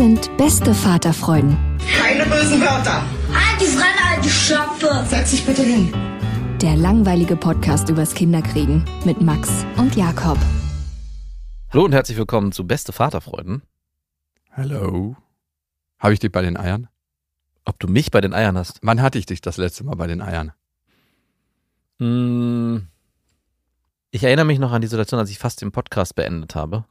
Sind beste Vaterfreuden. Keine bösen Wörter. Die Fremde, alte Schöpfe. Setz dich bitte hin. Der langweilige Podcast übers Kinderkriegen mit Max und Jakob. Hallo und herzlich willkommen zu Beste Vaterfreuden. Hallo. Habe ich dich bei den Eiern? Ob du mich bei den Eiern hast? Wann hatte ich dich das letzte Mal bei den Eiern? Hm, Ich erinnere mich noch an die Situation, als ich fast den Podcast beendet habe,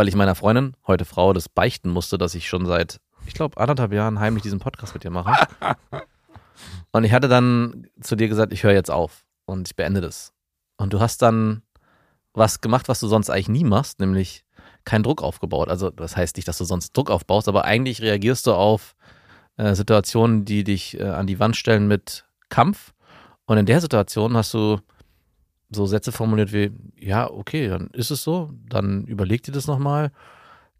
weil ich meiner Freundin, heute Frau, das beichten musste, dass ich schon seit, ich glaube, anderthalb Jahren heimlich diesen Podcast mit dir mache. Und ich hatte dann zu dir gesagt, ich höre jetzt auf und ich beende das. Und du hast dann was gemacht, was du sonst eigentlich nie machst, nämlich keinen Druck aufgebaut. Also das heißt nicht, dass du sonst Druck aufbaust, aber eigentlich reagierst du auf äh, Situationen, die dich äh, an die Wand stellen mit Kampf. Und in der Situation hast du so Sätze formuliert wie, ja, okay, dann ist es so, dann überleg dir das nochmal,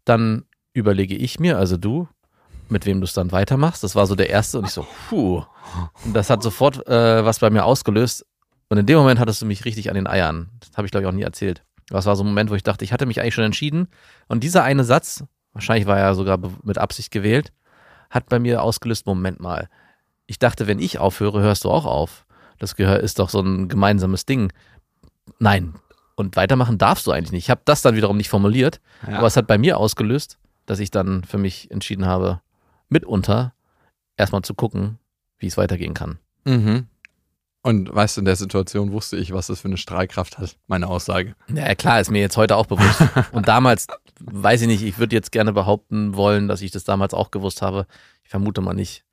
dann überlege ich mir, also du, mit wem du es dann weitermachst. Das war so der erste und ich so, puh. Und das hat sofort äh, was bei mir ausgelöst. Und in dem Moment hattest du mich richtig an den Eiern. Das habe ich, glaube ich, auch nie erzählt. Das war so ein Moment, wo ich dachte, ich hatte mich eigentlich schon entschieden. Und dieser eine Satz, wahrscheinlich war er sogar mit Absicht gewählt, hat bei mir ausgelöst, Moment mal. Ich dachte, wenn ich aufhöre, hörst du auch auf. Das ist doch so ein gemeinsames Ding. Nein. Und weitermachen darfst du eigentlich nicht. Ich habe das dann wiederum nicht formuliert, Ja. aber es hat bei mir ausgelöst, dass ich dann für mich entschieden habe, mitunter erstmal zu gucken, wie es weitergehen kann. Mhm. Und weißt du, in der Situation wusste ich, was das für eine Strahlkraft hat, meine Aussage. Ja, klar, ist mir jetzt heute auch bewusst. Und damals, weiß ich nicht, ich würde jetzt gerne behaupten wollen, dass ich das damals auch gewusst habe. Ich vermute mal nicht.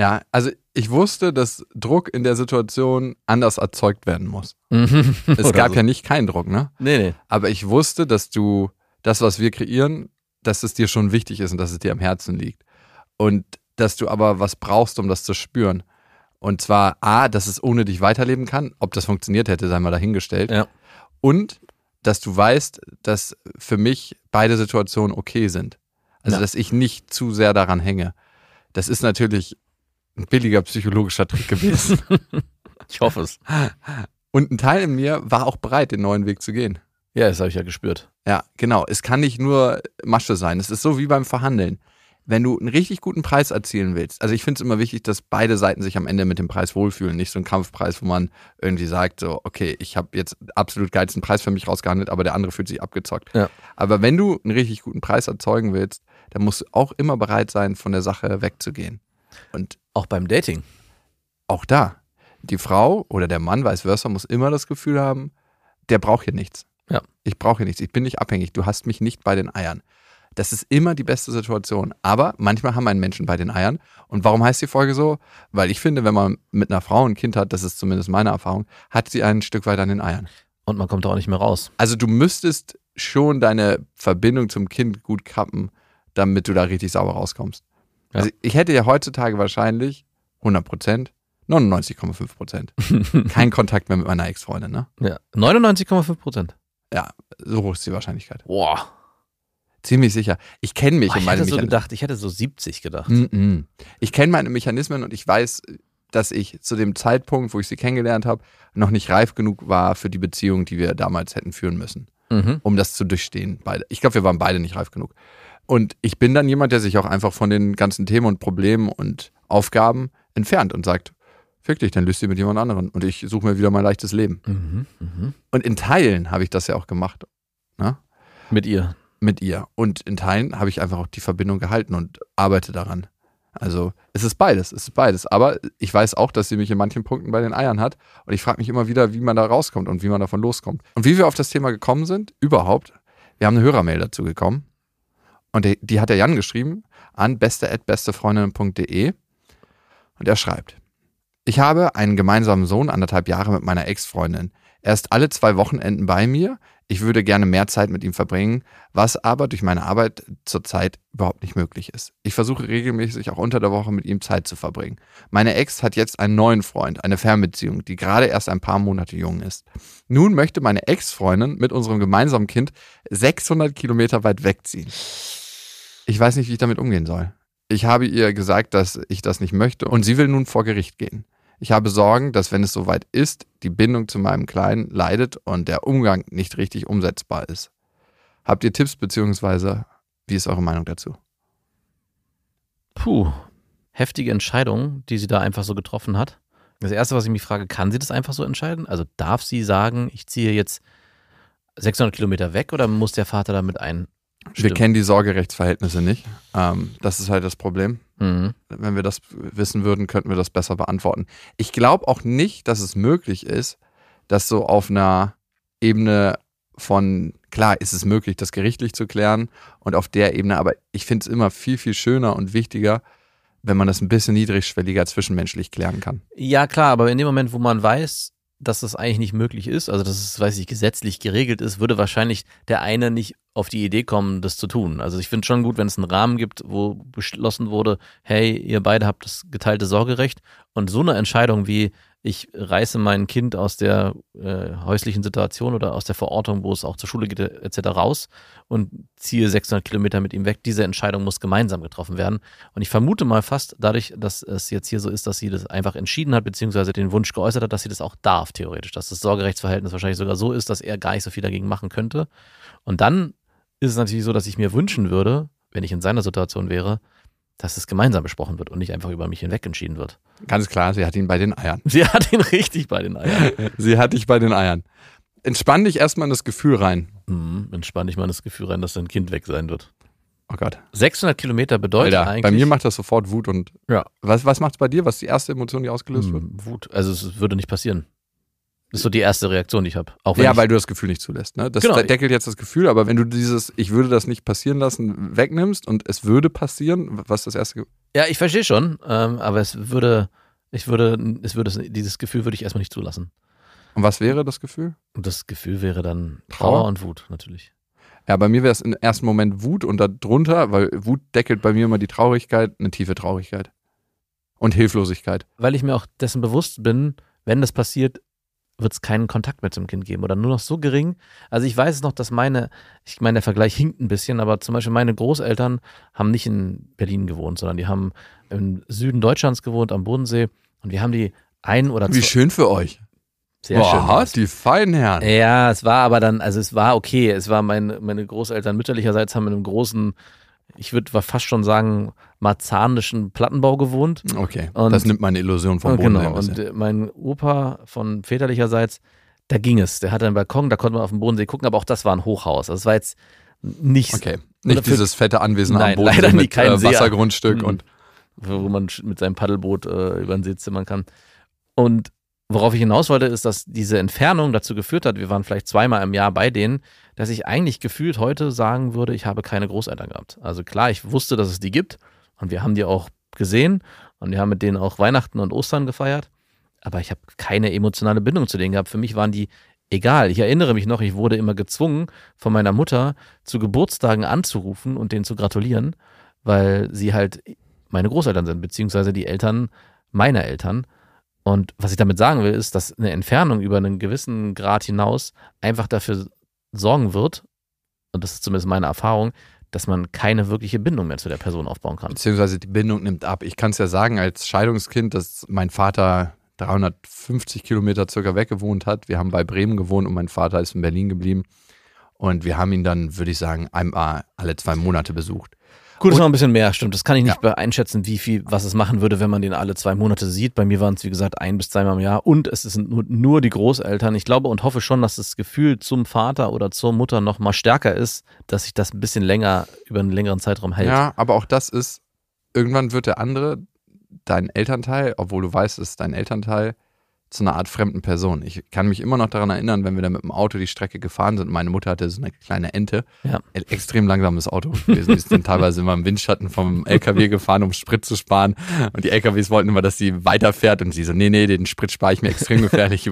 Ja, also ich wusste, dass Druck in der Situation anders erzeugt werden muss. Mhm. Es gab so. ja nicht keinen Druck, ne? Nee, nee. Aber ich wusste, dass du das, was wir kreieren, dass es dir schon wichtig ist und dass es dir am Herzen liegt. Und dass du aber was brauchst, um das zu spüren. Und zwar A, dass es ohne dich weiterleben kann. Ob das funktioniert hätte, sei mal dahingestellt. Ja. Und dass du weißt, dass für mich beide Situationen okay sind. Also, Ja. dass ich nicht zu sehr daran hänge. Das ist natürlich ein billiger psychologischer Trick gewesen. Ich hoffe es. Und ein Teil in mir war auch bereit, den neuen Weg zu gehen. Ja, das habe ich ja gespürt. Ja, genau. Es kann nicht nur Masche sein. Es ist so wie beim Verhandeln. Wenn du einen richtig guten Preis erzielen willst, also ich finde es immer wichtig, dass beide Seiten sich am Ende mit dem Preis wohlfühlen. Nicht so ein Kampfpreis, wo man irgendwie sagt, so, okay, ich habe jetzt absolut geilsten Preis für mich rausgehandelt, aber der andere fühlt sich abgezockt. Ja. Aber wenn du einen richtig guten Preis erzeugen willst, dann musst du auch immer bereit sein, von der Sache wegzugehen. Und Auch beim Dating. auch da, die Frau oder der Mann, vice versa, muss immer das Gefühl haben, der braucht hier nichts. Ja. Ich brauche hier nichts. Ich bin nicht abhängig. Du hast mich nicht bei den Eiern. Das ist immer die beste Situation. Aber manchmal haben einen Menschen bei den Eiern. Und warum heißt die Folge so? Weil ich finde, wenn man mit einer Frau ein Kind hat, das ist zumindest meine Erfahrung, hat sie ein Stück weit an den Eiern. Und man kommt da auch nicht mehr raus. Also du müsstest schon deine Verbindung zum Kind gut kappen, damit du da richtig sauber rauskommst. Ja. Also ich hätte ja heutzutage wahrscheinlich 100 Prozent, 99,5 Prozent, keinen Kontakt mehr mit meiner Ex-Freundin, ne? Ja. 99,5 Prozent. Ja, so hoch ist die Wahrscheinlichkeit. Boah. Ziemlich sicher. Ich kenne mich Boah, und ich meine hätte so gedacht, ich hätte so 70 gedacht. Mm-mm. Ich kenne meine Mechanismen und ich weiß, dass ich zu dem Zeitpunkt, wo ich sie kennengelernt habe, noch nicht reif genug war für die Beziehung, die wir damals hätten führen müssen. Mhm. um das zu durchstehen. Beide. Ich glaube, wir waren beide nicht reif genug. Und ich bin dann jemand, der sich auch einfach von den ganzen Themen und Problemen und Aufgaben entfernt und sagt, fick dich, dann löst sie mit jemand anderen und ich suche mir wieder mein leichtes Leben. Mhm, mhm. Und in Teilen habe ich das ja auch gemacht. Ne? Mit ihr. mit ihr. Und in Teilen habe ich einfach auch die Verbindung gehalten und arbeite daran. Also es ist beides, es ist beides. Aber ich weiß auch, dass sie mich in manchen Punkten bei den Eiern hat. Und ich frage mich immer wieder, wie man da rauskommt und wie man davon loskommt. Und wie wir auf das Thema gekommen sind, überhaupt, wir haben eine Hörermail dazu gekommen. Und die, die hat der Jan geschrieben an beste.bestefreundinnen.de. Und er schreibt, ich habe einen gemeinsamen Sohn, anderthalb Jahre mit meiner Ex-Freundin. Er ist alle zwei Wochenenden bei mir. Ich würde gerne mehr Zeit mit ihm verbringen, was aber durch meine Arbeit zurzeit überhaupt nicht möglich ist. Ich versuche regelmäßig auch unter der Woche mit ihm Zeit zu verbringen. Meine Ex hat jetzt einen neuen Freund, eine Fernbeziehung, die gerade erst ein paar Monate jung ist. Nun möchte meine Ex-Freundin mit unserem gemeinsamen Kind 600 Kilometer weit wegziehen. Ich weiß nicht, wie ich damit umgehen soll. Ich habe ihr gesagt, dass ich das nicht möchte und sie will nun vor Gericht gehen. Ich habe Sorgen, dass wenn es soweit ist, die Bindung zu meinem Kleinen leidet und der Umgang nicht richtig umsetzbar ist. Habt ihr Tipps beziehungsweise wie ist eure Meinung dazu? Puh. Heftige Entscheidung, die sie da einfach so getroffen hat. Das Erste, was ich mich frage, kann sie das einfach so entscheiden? Also darf sie sagen, ich ziehe jetzt 600 Kilometer weg oder muss der Vater damit ein? Wir kennen die Sorgerechtsverhältnisse nicht. Ähm, das ist halt das Problem. Mhm. Wenn wir das wissen würden, könnten wir das besser beantworten. Ich glaube auch nicht, dass es möglich ist, dass so auf einer Ebene von, klar ist es möglich, das gerichtlich zu klären und auf der Ebene, aber ich finde es immer viel, viel schöner und wichtiger, wenn man das ein bisschen niedrigschwelliger zwischenmenschlich klären kann. Ja, klar, aber in dem Moment, wo man weiß, dass das eigentlich nicht möglich ist, also dass es, weiß ich, gesetzlich geregelt ist, würde wahrscheinlich der eine nicht auf die Idee kommen, das zu tun. Also ich finde schon gut, wenn es einen Rahmen gibt, wo beschlossen wurde, hey, ihr beide habt das geteilte Sorgerecht und so eine Entscheidung wie ich reiße mein Kind aus der äh, häuslichen Situation oder aus der Verortung, wo es auch zur Schule geht, etc. raus und ziehe 600 Kilometer mit ihm weg. Diese Entscheidung muss gemeinsam getroffen werden. Und ich vermute mal fast dadurch, dass es jetzt hier so ist, dass sie das einfach entschieden hat, beziehungsweise den Wunsch geäußert hat, dass sie das auch darf, theoretisch. Dass das Sorgerechtsverhältnis wahrscheinlich sogar so ist, dass er gar nicht so viel dagegen machen könnte. Und dann ist es natürlich so, dass ich mir wünschen würde, wenn ich in seiner Situation wäre, dass es gemeinsam besprochen wird und nicht einfach über mich hinweg entschieden wird. Ganz klar, sie hat ihn bei den Eiern. Sie hat ihn richtig bei den Eiern. Sie hat dich bei den Eiern. Entspann dich erstmal in das Gefühl rein. Mhm, entspann ich mal das Gefühl rein, dass dein Kind weg sein wird. Oh Gott. 600 Kilometer bedeutet Alter, eigentlich. bei mir macht das sofort Wut und. Ja. Was, was macht es bei dir? Was ist die erste Emotion, die ausgelöst wird? Hm, Wut. Also es würde nicht passieren. Das ist so die erste Reaktion, die ich habe. Ja, ich, weil du das Gefühl nicht zulässt. Ne? Das Genau. deckelt jetzt das Gefühl, aber wenn du dieses Ich würde das nicht passieren lassen wegnimmst und es würde passieren, was ist das erste? Ge ja, ich verstehe schon, ähm, aber es würde, ich würde, es würde, dieses Gefühl würde ich erstmal nicht zulassen. Und was wäre das Gefühl? Und das Gefühl wäre dann Trauer? Trauer und Wut, natürlich. Ja, bei mir wäre es im ersten Moment Wut und darunter, weil Wut deckelt bei mir immer die Traurigkeit, eine tiefe Traurigkeit. Und Hilflosigkeit. Weil ich mir auch dessen bewusst bin, wenn das passiert, wird es keinen Kontakt mehr zum Kind geben oder nur noch so gering. Also ich weiß noch, dass meine, ich meine, der Vergleich hinkt ein bisschen, aber zum Beispiel meine Großeltern haben nicht in Berlin gewohnt, sondern die haben im Süden Deutschlands gewohnt, am Bodensee. Und wir haben die ein oder Wie zwei. schön für euch. Sehr schön. Boah, die feinen Herren. Ja, es war aber dann, also es war okay. Es war mein, meine Großeltern mütterlicherseits haben in einem großen, ich würde fast schon sagen, marzanischen Plattenbau gewohnt. Okay, Und- das nimmt meine Illusion vom Boden. genau. Und äh, mein Opa von väterlicherseits, da ging es. Der hatte einen Balkon, da konnte man auf den Bodensee gucken, aber auch das war ein Hochhaus. Also es war jetzt nicht, okay, nicht dieses fette Anwesen Nein, am Boden leider mit äh. Wassergrundstück Mhm. und wo man mit seinem Paddelboot äh, über den See zimmern kann. Und worauf ich hinaus wollte, ist, dass diese Entfernung dazu geführt hat, wir waren vielleicht zweimal im Jahr bei denen, dass ich eigentlich gefühlt heute sagen würde, ich habe keine Großeltern gehabt. Also klar, ich wusste, dass es die gibt und wir haben die auch gesehen und wir haben mit denen auch Weihnachten und Ostern gefeiert, aber ich habe keine emotionale Bindung zu denen gehabt. Für mich waren die egal. Ich erinnere mich noch, ich wurde immer gezwungen, von meiner Mutter zu Geburtstagen anzurufen und denen zu gratulieren, weil sie halt meine Großeltern sind, beziehungsweise die Eltern meiner Eltern. Und was ich damit sagen will, ist, dass eine Entfernung über einen gewissen Grad hinaus einfach dafür sorgen wird, und das ist zumindest meine Erfahrung, dass man keine wirkliche Bindung mehr zu der Person aufbauen kann. beziehungsweise die Bindung nimmt ab. Ich kann es ja sagen, als Scheidungskind, dass mein Vater 350 Kilometer circa weg gewohnt hat. Wir haben bei Bremen gewohnt und mein Vater ist in Berlin geblieben. Und wir haben ihn dann, würde ich sagen, einmal alle zwei Monate besucht. Gut, das Und- war ein bisschen mehr, stimmt. Das kann ich nicht Ja. einschätzen, wie viel, was es machen würde, wenn man den alle zwei Monate sieht. Bei mir waren es, wie gesagt, ein bis zweimal im Jahr. Und es sind nur, nur die Großeltern. Ich glaube und hoffe schon, dass das Gefühl zum Vater oder zur Mutter noch mal stärker ist, dass sich das ein bisschen länger, über einen längeren Zeitraum hält. Ja, aber auch das ist, irgendwann wird der andere, dein Elternteil, obwohl du weißt, es ist dein Elternteil, zu einer Art fremden Person. Ich kann mich immer noch daran erinnern, wenn wir dann mit dem Auto die Strecke gefahren sind. Meine Mutter hatte so eine kleine Ente. Ja. Extrem langsames Auto gewesen. Die ist dann teilweise immer im Windschatten vom LKW gefahren, um Sprit zu sparen. Und die LKWs wollten immer, dass sie weiterfährt. Und sie so, nee, nee, den Sprit spare ich mir extrem gefährlich.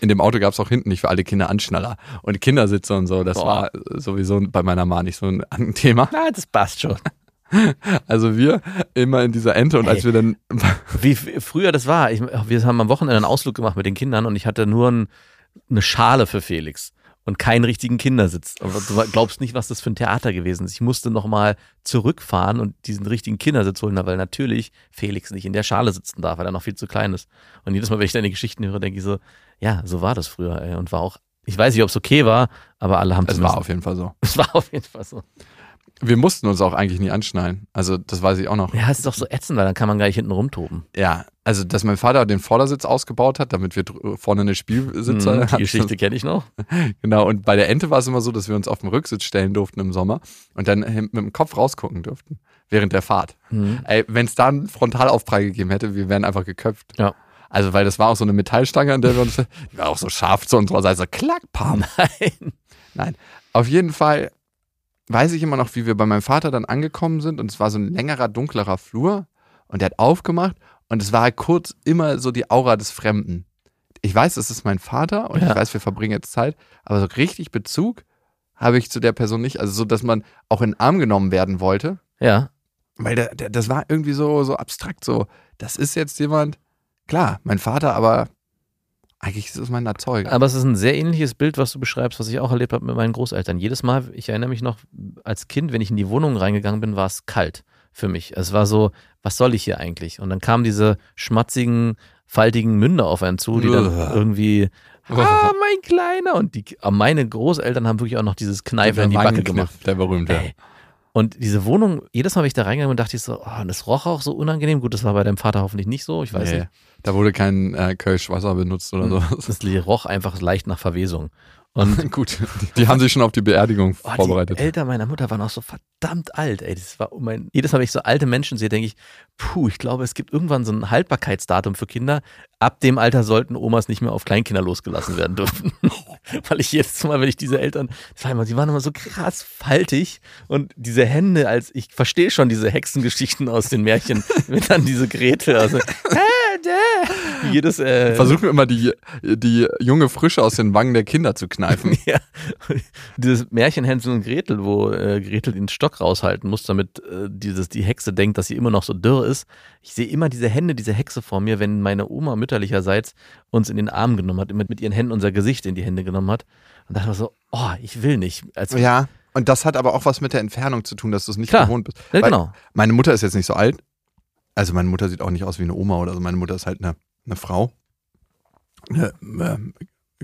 In dem Auto gab es auch hinten nicht für alle Kinder Anschnaller und Kindersitze und so. Das Boah. war sowieso bei meiner Mama nicht so ein ein Thema. Na, das passt schon. Also wir immer in dieser Ente und als wir dann Wie früher das war. Ich, wir haben am Wochenende einen Ausflug gemacht mit den Kindern und ich hatte nur ein, eine Schale für Felix und keinen richtigen Kindersitz. Aber du glaubst nicht, was das für ein Theater gewesen ist. Ich musste nochmal zurückfahren und diesen richtigen Kindersitz holen, weil natürlich Felix nicht in der Schale sitzen darf, weil er noch viel zu klein ist. Und jedes Mal, wenn ich deine Geschichten höre, denke ich so, ja, so war das früher. Ey. Und war auch, ich weiß nicht, ob es okay war, aber alle haben es war auf jeden Fall so. Es war auf jeden Fall so. Wir mussten uns auch eigentlich nie anschnallen. Also das weiß ich auch noch. Ja, es ist doch so ätzend, weil dann kann man gar nicht hinten rumtoben. Ja, also dass mein Vater den Vordersitz ausgebaut hat, damit wir dr- vorne eine Spielsitze Mhm, die. Geschichte kenne ich noch. Genau, und bei der Ente war es immer so, dass wir uns auf dem Rücksitz stellen durften im Sommer und dann äh, mit dem Kopf rausgucken durften während der Fahrt. Mhm. Ey, wenn es da einen Frontalaufprall gegeben hätte, wir wären einfach geköpft. Ja. Also, weil das war auch so eine Metallstange, an der wir uns, die war auch so scharf zu unserer Seite, so klack, pam. Nein. Nein, auf jeden Fall weiß ich immer noch, wie wir bei meinem Vater dann angekommen sind und es war so ein längerer, dunklerer Flur und der hat aufgemacht und es war halt kurz immer so die Aura des Fremden. Ich weiß, es ist mein Vater und Ja. ich weiß, wir verbringen jetzt Zeit, aber so richtig Bezug habe ich zu der Person nicht. Also so, dass man auch in den Arm genommen werden wollte, Ja. weil der, der, das war irgendwie so, so abstrakt, so, das ist jetzt jemand, klar, mein Vater, aber eigentlich ist es mein Erzeuger. Aber es ist ein sehr ähnliches Bild, was du beschreibst, was ich auch erlebt habe mit meinen Großeltern. Jedes Mal, ich erinnere mich noch, als Kind, wenn ich in die Wohnung reingegangen bin, war es kalt für mich. Es war so, was soll ich hier eigentlich? Und dann kamen diese schmatzigen, faltigen Münder auf einen zu, die dann irgendwie, ah, mein Kleiner. Und die, meine Großeltern haben wirklich auch noch dieses Kneifen in die Backe gemacht. Der berühmte. Ey. Und diese Wohnung, jedes Mal, wenn ich da reingegangen bin, dachte ich so, oh, und das roch auch so unangenehm. Gut, das war bei deinem Vater hoffentlich nicht so, ich weiß Nee, nicht. Da wurde kein äh, Kölschwasser benutzt oder so. Das roch einfach leicht nach Verwesung. Und Gut, die, haben sich schon auf die Beerdigung Oh, vorbereitet. Die Eltern meiner Mutter waren auch so verdammt alt, ey. Das war um mein, jedes Mal, wenn ich so alte Menschen sehe, denke ich, puh, ich glaube, es gibt irgendwann so ein Haltbarkeitsdatum für Kinder. Ab dem Alter sollten Omas nicht mehr auf Kleinkinder losgelassen werden dürfen. Weil ich jetzt mal, wenn ich diese Eltern, das war immer, die waren immer so krass faltig und diese Hände, als ich verstehe schon diese Hexengeschichten aus den Märchen, mit dann diese Gretel, also, äh, dä. jedes, äh, Versuchen wir immer die, die junge Frische aus den Wangen der Kinder zu kneifen. Ja, dieses Märchen Hänsel und Gretel, wo äh, Gretel den Stock raushalten muss, damit äh, dieses, die Hexe denkt, dass sie immer noch so dürr ist. Ich sehe immer diese Hände, diese Hexe vor mir, wenn meine Oma mütterlicherseits uns in den Arm genommen hat, mit, mit ihren Händen unser Gesicht in die Hände genommen hat. Und dachte mir so, oh, ich will nicht. Als, Ja, und das hat aber auch was mit der Entfernung zu tun, dass du es nicht Klar. gewohnt bist. ja, Weil genau. Meine Mutter ist jetzt nicht so alt. Also meine Mutter sieht auch nicht aus wie eine Oma oder so. Meine Mutter ist halt eine, eine Frau. Eine, äh,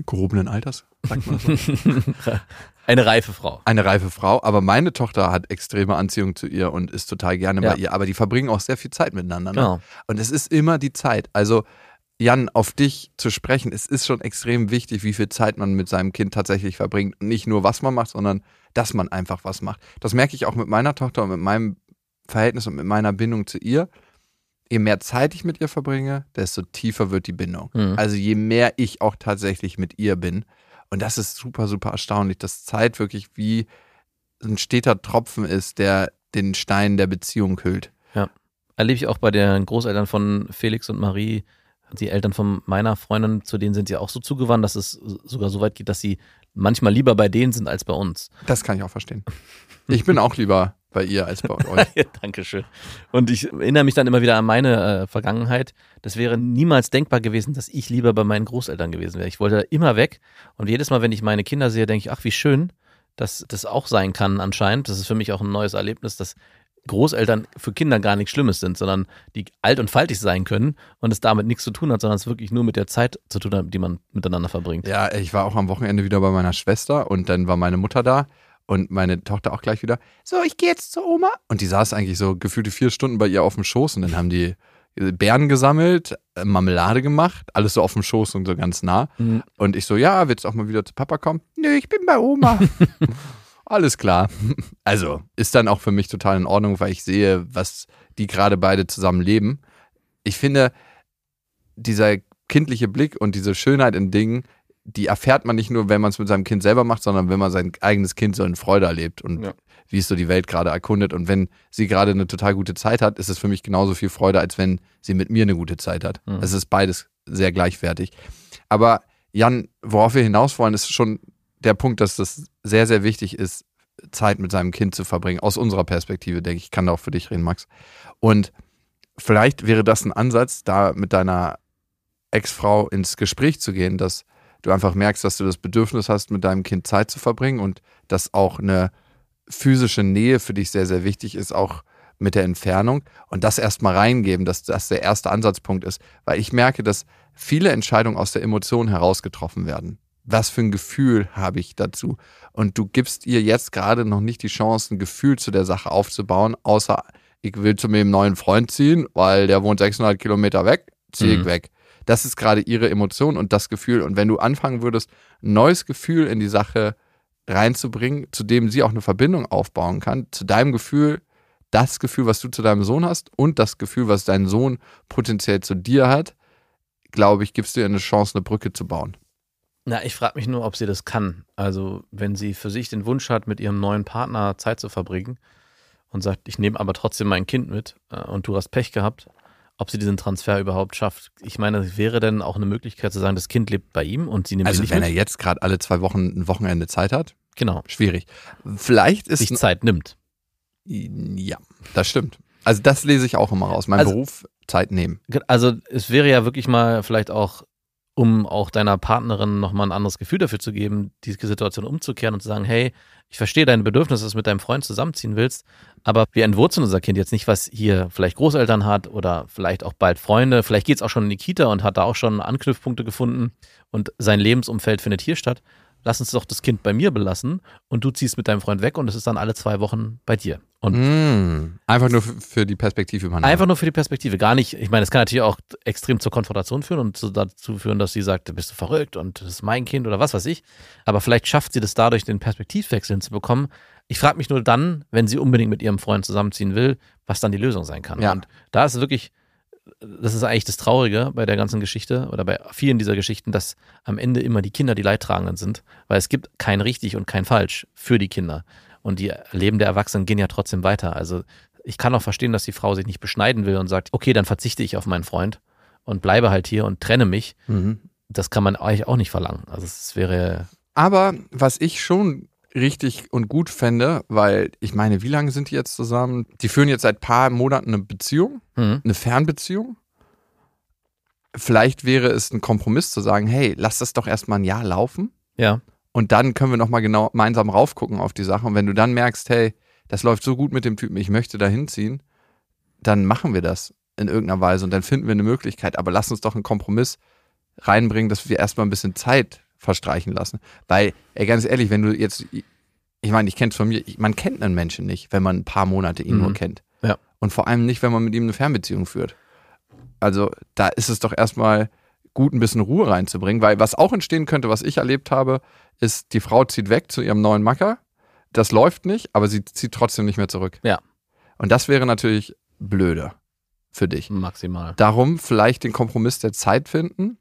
gehobenen Alters, sagt man so. Eine reife Frau. eine reife Frau, aber meine Tochter hat extreme Anziehung zu ihr und ist total gerne Ja. bei ihr, aber die verbringen auch sehr viel Zeit miteinander. Ne? Genau. Und es ist immer die Zeit. Also, Jan, auf dich zu sprechen, es ist schon extrem wichtig, wie viel Zeit man mit seinem Kind tatsächlich verbringt. Und nicht nur, was man macht, sondern dass man einfach was macht. Das merke ich auch mit meiner Tochter und mit meinem Verhältnis und mit meiner Bindung zu ihr. Je mehr Zeit ich mit ihr verbringe, desto tiefer wird die Bindung. Mhm. Also je mehr ich auch tatsächlich mit ihr bin. Und das ist super, super erstaunlich, dass Zeit wirklich wie ein steter Tropfen ist, der den Stein der Beziehung hüllt. Erlebe ich auch bei den Großeltern von Felix und Marie. Die Eltern von meiner Freundin, zu denen sind sie auch so zugewandt, dass es sogar so weit geht, dass sie manchmal lieber bei denen sind als bei uns. Das kann ich auch verstehen. Ich bin auch lieber bei ihr als bei euch. Ja, Dankeschön. Und ich erinnere mich dann immer wieder an meine äh, Vergangenheit. Das wäre niemals denkbar gewesen, dass ich lieber bei meinen Großeltern gewesen wäre. Ich wollte immer weg. Und jedes Mal, wenn ich meine Kinder sehe, denke ich, ach, wie schön, dass das auch sein kann anscheinend. Das ist für mich auch ein neues Erlebnis, dass Großeltern für Kinder gar nichts Schlimmes sind, sondern die alt und faltig sein können und es damit nichts zu tun hat, sondern es wirklich nur mit der Zeit zu tun hat, die man miteinander verbringt. Ja, ich war auch am Wochenende wieder bei meiner Schwester und dann war meine Mutter da Und meine Tochter auch gleich wieder, so, ich gehe jetzt zur Oma. Und die saß eigentlich so gefühlte vier Stunden bei ihr auf dem Schoß und dann haben die Beeren gesammelt, äh, Marmelade gemacht, alles so auf dem Schoß und so ganz nah. Mhm. Und ich so, ja, willst du auch mal wieder zu Papa kommen? Nö, ich bin bei Oma. alles klar. Also ist dann auch für mich total in Ordnung, weil ich sehe, was die gerade beide zusammen leben. Ich finde, dieser kindliche Blick und diese Schönheit in Dingen, die erfährt man nicht nur, wenn man es mit seinem Kind selber macht, sondern wenn man sein eigenes Kind so in Freude erlebt und Ja. wie es so die Welt gerade erkundet. Und wenn sie gerade eine total gute Zeit hat, ist es für mich genauso viel Freude, als wenn sie mit mir eine gute Zeit hat. Mhm. Es ist beides sehr gleichwertig. Aber Jan, worauf wir hinaus wollen, ist schon der Punkt, dass das sehr, sehr wichtig ist, Zeit mit seinem Kind zu verbringen. Aus unserer Perspektive, denke ich, ich kann da auch für dich reden, Max. Und vielleicht wäre das ein Ansatz, da mit deiner Ex-Frau ins Gespräch zu gehen, dass du einfach merkst, dass du das Bedürfnis hast, mit deinem Kind Zeit zu verbringen und dass auch eine physische Nähe für dich sehr, sehr wichtig ist, auch mit der Entfernung und das erstmal reingeben, dass das der erste Ansatzpunkt ist, weil ich merke, dass viele Entscheidungen aus der Emotion heraus getroffen werden. Was für ein Gefühl habe ich dazu? Und du gibst ihr jetzt gerade noch nicht die Chance, ein Gefühl zu der Sache aufzubauen, außer ich will zu mir einen neuen Freund ziehen, weil der wohnt 600 Kilometer weg, ziehe ich Mhm. weg. Das ist gerade ihre Emotion und das Gefühl. Und wenn du anfangen würdest, ein neues Gefühl in die Sache reinzubringen, zu dem sie auch eine Verbindung aufbauen kann, zu deinem Gefühl, das Gefühl, was du zu deinem Sohn hast und das Gefühl, was dein Sohn potenziell zu dir hat, glaube ich, gibst du ihr eine Chance, eine Brücke zu bauen. Na, ich frage mich nur, ob sie das kann. Also, wenn sie für sich den Wunsch hat, mit ihrem neuen Partner Zeit zu verbringen und sagt, ich nehme aber trotzdem mein Kind mit äh, und du hast Pech gehabt, ob sie diesen Transfer überhaupt schafft. Ich meine, wäre denn auch eine Möglichkeit zu sagen, das Kind lebt bei ihm und sie nimmt ihn Also nicht wenn mit? er jetzt gerade alle zwei Wochen ein Wochenende Zeit hat, genau, schwierig. Vielleicht ist sich Zeit nimmt. ja, das stimmt. Also das lese ich auch immer raus. Mein Also- Beruf Zeit nehmen. Also es wäre ja wirklich mal vielleicht auch, um auch deiner Partnerin nochmal ein anderes Gefühl dafür zu geben, die Situation umzukehren und zu sagen, hey, ich verstehe dein Bedürfnis, dass du mit deinem Freund zusammenziehen willst, aber wir entwurzeln unser Kind jetzt nicht, was hier vielleicht Großeltern hat oder vielleicht auch bald Freunde, vielleicht geht es auch schon in die Kita und hat da auch schon Anknüpfpunkte gefunden und sein Lebensumfeld findet hier statt. Lass uns doch das Kind bei mir belassen und du ziehst mit deinem Freund weg und es ist dann alle zwei Wochen bei dir. Und Mm, einfach nur für, die Perspektive übernehmen. Einfach nur für die Perspektive, gar nicht. Ich meine, es kann natürlich auch extrem zur Konfrontation führen und dazu führen, dass sie sagt, bist du verrückt und das ist mein Kind oder was weiß ich. Aber vielleicht schafft sie das dadurch, den Perspektivwechsel hinzubekommen. Ich frage mich nur dann, wenn sie unbedingt mit ihrem Freund zusammenziehen will, was dann die Lösung sein kann. Ja. Und da ist wirklich, das ist eigentlich das Traurige bei der ganzen Geschichte oder bei vielen dieser Geschichten, dass am Ende immer die Kinder die Leidtragenden sind, weil es gibt kein richtig und kein falsch für die Kinder. Und die Leben der Erwachsenen gehen ja trotzdem weiter. Also ich kann auch verstehen, dass die Frau sich nicht beschneiden will und sagt, okay, dann verzichte ich auf meinen Freund und bleibe halt hier und trenne mich. Mhm. Das kann man eigentlich auch nicht verlangen. Also es wäre, Aber was ich schon richtig und gut fände, weil ich meine, wie lange sind die jetzt zusammen? Die führen jetzt seit paar Monaten eine Beziehung, hm, eine Fernbeziehung. Vielleicht wäre es ein Kompromiss zu sagen, hey, lass das doch erstmal ein Jahr laufen ja, und dann können wir nochmal genau gemeinsam raufgucken auf die Sache. Und wenn du dann merkst, hey, das läuft so gut mit dem Typen, ich möchte da hinziehen, dann machen wir das in irgendeiner Weise und dann finden wir eine Möglichkeit. Aber lass uns doch einen Kompromiss reinbringen, dass wir erstmal ein bisschen Zeit verstreichen lassen. Weil, ey, ganz ehrlich, wenn du jetzt, ich meine, ich kenne es von mir, man kennt einen Menschen nicht, wenn man ein paar Monate ihn Mhm. nur kennt. Ja. Und vor allem nicht, wenn man mit ihm eine Fernbeziehung führt. Also da ist es doch erstmal gut, ein bisschen Ruhe reinzubringen, weil was auch entstehen könnte, was ich erlebt habe, ist, die Frau zieht weg zu ihrem neuen Macker. Das läuft nicht, aber sie zieht trotzdem nicht mehr zurück. Ja. Und das wäre natürlich blöde für dich. maximal. Darum vielleicht den Kompromiss der Zeit finden,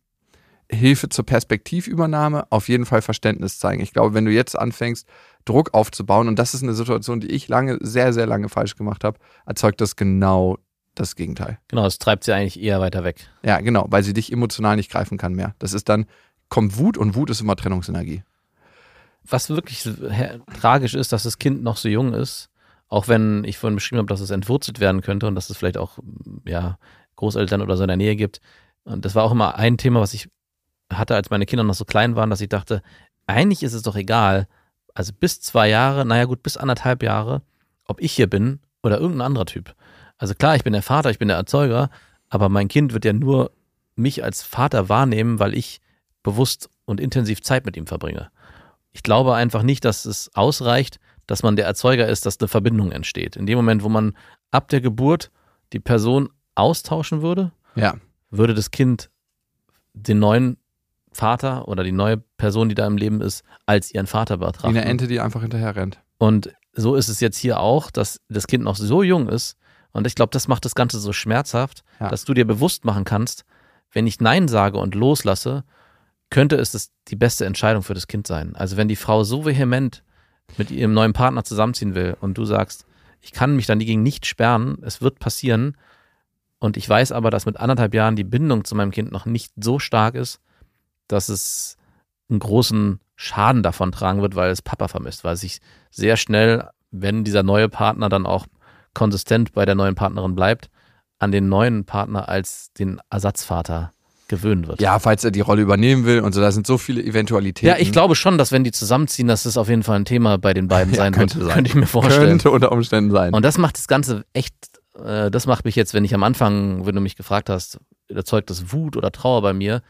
Hilfe zur Perspektivübernahme, auf jeden Fall Verständnis zeigen. Ich glaube, wenn du jetzt anfängst, Druck aufzubauen, und das ist eine Situation, die ich lange, sehr, sehr lange falsch gemacht habe, erzeugt das genau das Gegenteil. Genau, es treibt sie eigentlich eher weiter weg. Ja, genau, weil sie dich emotional nicht greifen kann mehr. Das ist dann, kommt Wut und Wut ist immer Trennungsenergie. Was wirklich tragisch ist, dass das Kind noch so jung ist, auch wenn ich vorhin beschrieben habe, dass es entwurzelt werden könnte und dass es vielleicht auch ja, Großeltern oder so in der Nähe gibt. Und das war auch immer ein Thema, was ich hatte, als meine Kinder noch so klein waren, dass ich dachte, eigentlich ist es doch egal, also bis zwei Jahre, naja gut, bis anderthalb Jahre, ob ich hier bin oder irgendein anderer Typ. Also klar, ich bin der Vater, ich bin der Erzeuger, aber mein Kind wird ja nur mich als Vater wahrnehmen, weil ich bewusst und intensiv Zeit mit ihm verbringe. Ich glaube einfach nicht, dass es ausreicht, dass man der Erzeuger ist, dass eine Verbindung entsteht. In dem Moment, wo man ab der Geburt die Person austauschen würde, Ja. würde das Kind den neuen Vater oder die neue Person, die da im Leben ist, als ihren Vater Wie betrachten. eine Ente, die einfach hinterher rennt. Und so ist es jetzt hier auch, dass das Kind noch so jung ist. Und ich glaube, das macht das Ganze so schmerzhaft, Ja. dass du dir bewusst machen kannst, wenn ich Nein sage und loslasse, könnte es das die beste Entscheidung für das Kind sein. Also wenn die Frau so vehement mit ihrem neuen Partner zusammenziehen will und du sagst, ich kann mich dann dagegen nicht sperren, es wird passieren. Und ich weiß aber, dass mit anderthalb Jahren die Bindung zu meinem Kind noch nicht so stark ist, dass es einen großen Schaden davon tragen wird, weil es Papa vermisst, weil sich sehr schnell, wenn dieser neue Partner dann auch konsistent bei der neuen Partnerin bleibt, an den neuen Partner als den Ersatzvater gewöhnen wird. Ja, falls er die Rolle übernehmen will und so, da sind so viele Eventualitäten. Ja, ich glaube schon, dass wenn die zusammenziehen, dass das auf jeden Fall ein Thema bei den beiden Ja, sein könnte wird. sein. Könnte ich mir vorstellen. Könnte unter Umständen sein. Und das macht das Ganze echt, äh, das macht mich jetzt, wenn ich am Anfang, wenn du mich gefragt hast, erzeugt das Wut oder Trauer bei mir.